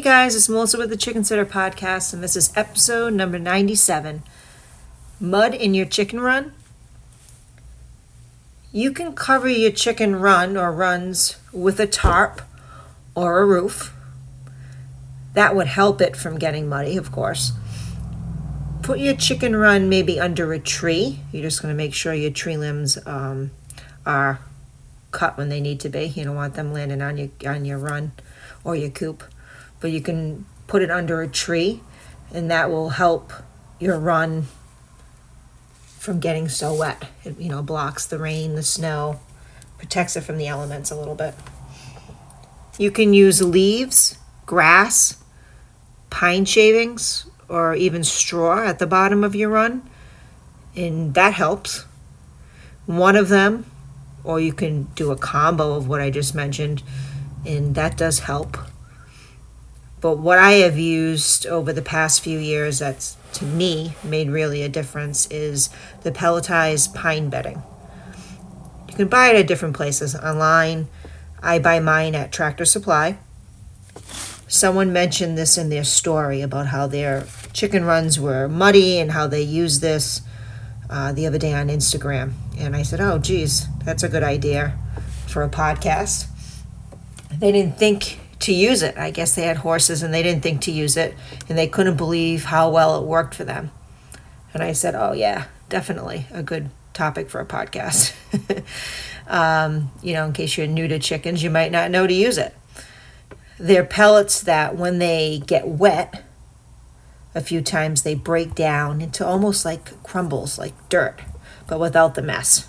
Hey guys, it's Melissa with the Chicken Sitter Podcast, and this is episode number 97 Mud in Your Chicken Run. You can cover your chicken run or runs with a tarp or a roof. That would help it from getting muddy, of course. Put your chicken run maybe under a tree. You're just going to make sure your tree limbs um, are cut when they need to be. You don't want them landing on your on your run or your coop but you can put it under a tree and that will help your run from getting so wet. It, you know, blocks the rain, the snow, protects it from the elements a little bit. You can use leaves, grass, pine shavings, or even straw at the bottom of your run, and that helps. One of them, or you can do a combo of what I just mentioned, and that does help. But what I have used over the past few years that's to me made really a difference is the pelletized pine bedding. You can buy it at different places online. I buy mine at Tractor Supply. Someone mentioned this in their story about how their chicken runs were muddy and how they use this uh, the other day on Instagram. And I said, oh, geez, that's a good idea for a podcast. They didn't think to use it. I guess they had horses and they didn't think to use it and they couldn't believe how well it worked for them. And I said, Oh, yeah, definitely a good topic for a podcast. um, you know, in case you're new to chickens, you might not know to use it. They're pellets that when they get wet, a few times they break down into almost like crumbles, like dirt, but without the mess.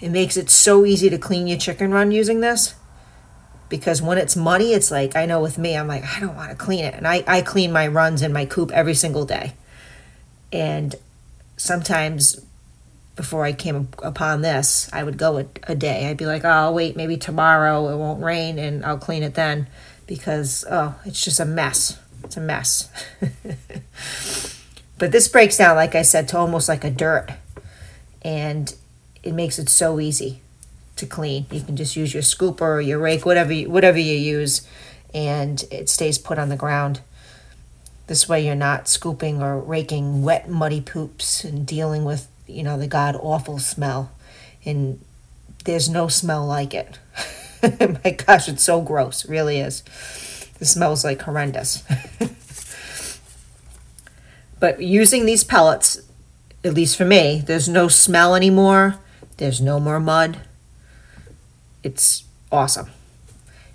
It makes it so easy to clean your chicken run using this because when it's muddy, it's like, I know with me, I'm like, I don't want to clean it. And I, I clean my runs in my coop every single day. And sometimes before I came upon this, I would go a, a day. I'd be like, oh, I'll wait, maybe tomorrow it won't rain and I'll clean it then because, oh, it's just a mess. It's a mess. but this breaks down, like I said, to almost like a dirt. And it makes it so easy to clean. You can just use your scooper or your rake, whatever you, whatever you use, and it stays put on the ground. This way, you're not scooping or raking wet, muddy poops and dealing with you know the god awful smell. And there's no smell like it. My gosh, it's so gross. It really is. It smells like horrendous. but using these pellets, at least for me, there's no smell anymore. There's no more mud it's awesome.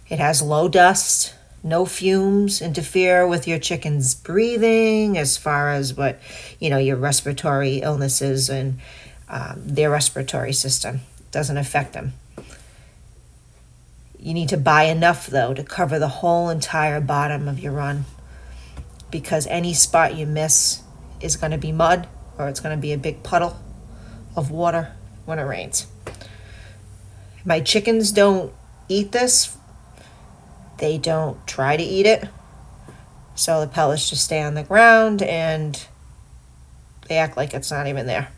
It has low dust, no fumes interfere with your chicken's breathing as far as what, you know, your respiratory illnesses and um, their respiratory system doesn't affect them. You need to buy enough though to cover the whole entire bottom of your run because any spot you miss is going to be mud or it's going to be a big puddle of water when it rains. My chickens don't eat this. They don't try to eat it. So the pellets just stay on the ground and they act like it's not even there.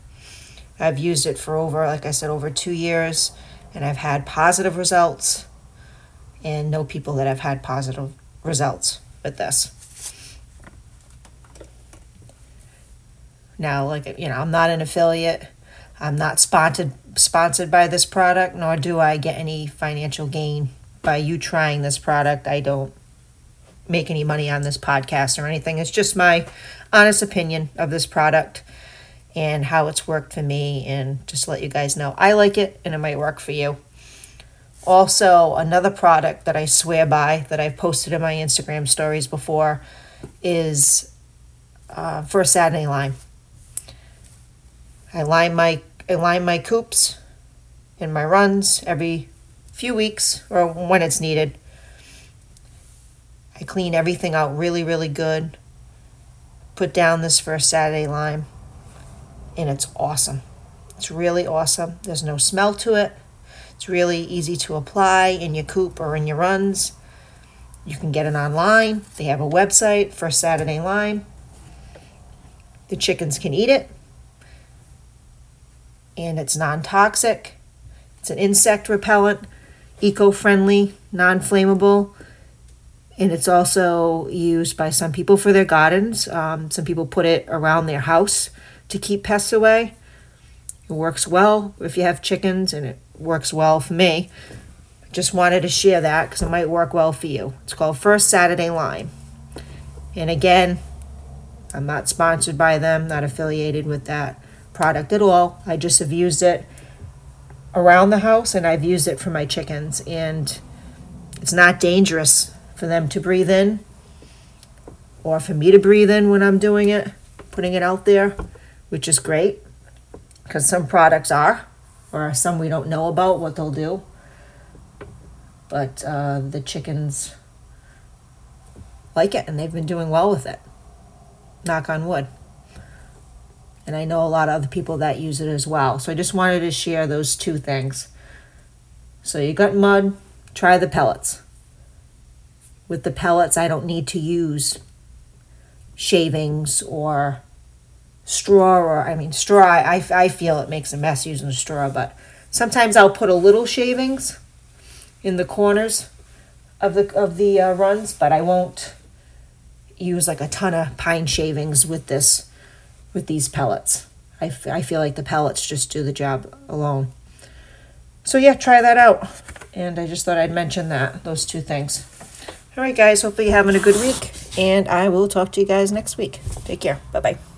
I've used it for over, like I said, over two years, and I've had positive results, and know people that have had positive results with this. Now, like, you know, I'm not an affiliate, I'm not sponsored sponsored by this product, nor do I get any financial gain by you trying this product. I don't make any money on this podcast or anything. It's just my honest opinion of this product and how it's worked for me, and just let you guys know I like it and it might work for you. Also, another product that I swear by that I've posted in my Instagram stories before is uh, First Saturday lime. I lime my I line my coops and my runs every few weeks or when it's needed. I clean everything out really, really good. Put down this first Saturday lime, and it's awesome. It's really awesome. There's no smell to it. It's really easy to apply in your coop or in your runs. You can get it online. They have a website for Saturday Lime. The chickens can eat it and it's non toxic. It's an insect repellent, eco friendly, non flammable. and it's also used by some people for their gardens. Um, some people put it around their house to keep pests away. It works well if you have chickens, and it works well for me. Just wanted to share that because it might work well for you. It's called First Saturday Lime. And again, I'm not sponsored by them, not affiliated with that product at all. I just have used it around the house and I've used it for my chickens. And it's not dangerous for them to breathe in or for me to breathe in when I'm doing it, putting it out there, which is great because some products are, or some we don't know about what they'll do. But uh, the chickens like it and they've been doing well with it. Knock on wood. And I know a lot of other people that use it as well. So I just wanted to share those two things. So you got mud, try the pellets. With the pellets, I don't need to use shavings or straw or I mean straw I, I feel it makes a mess using a straw but sometimes I'll put a little shavings in the corners of the of the uh, runs but I won't use like a ton of pine shavings with this with these pellets. I, f- I feel like the pellets just do the job alone. So yeah try that out. And I just thought I'd mention that those two things. All right guys hopefully you're having a good week and I will talk to you guys next week. Take care. Bye bye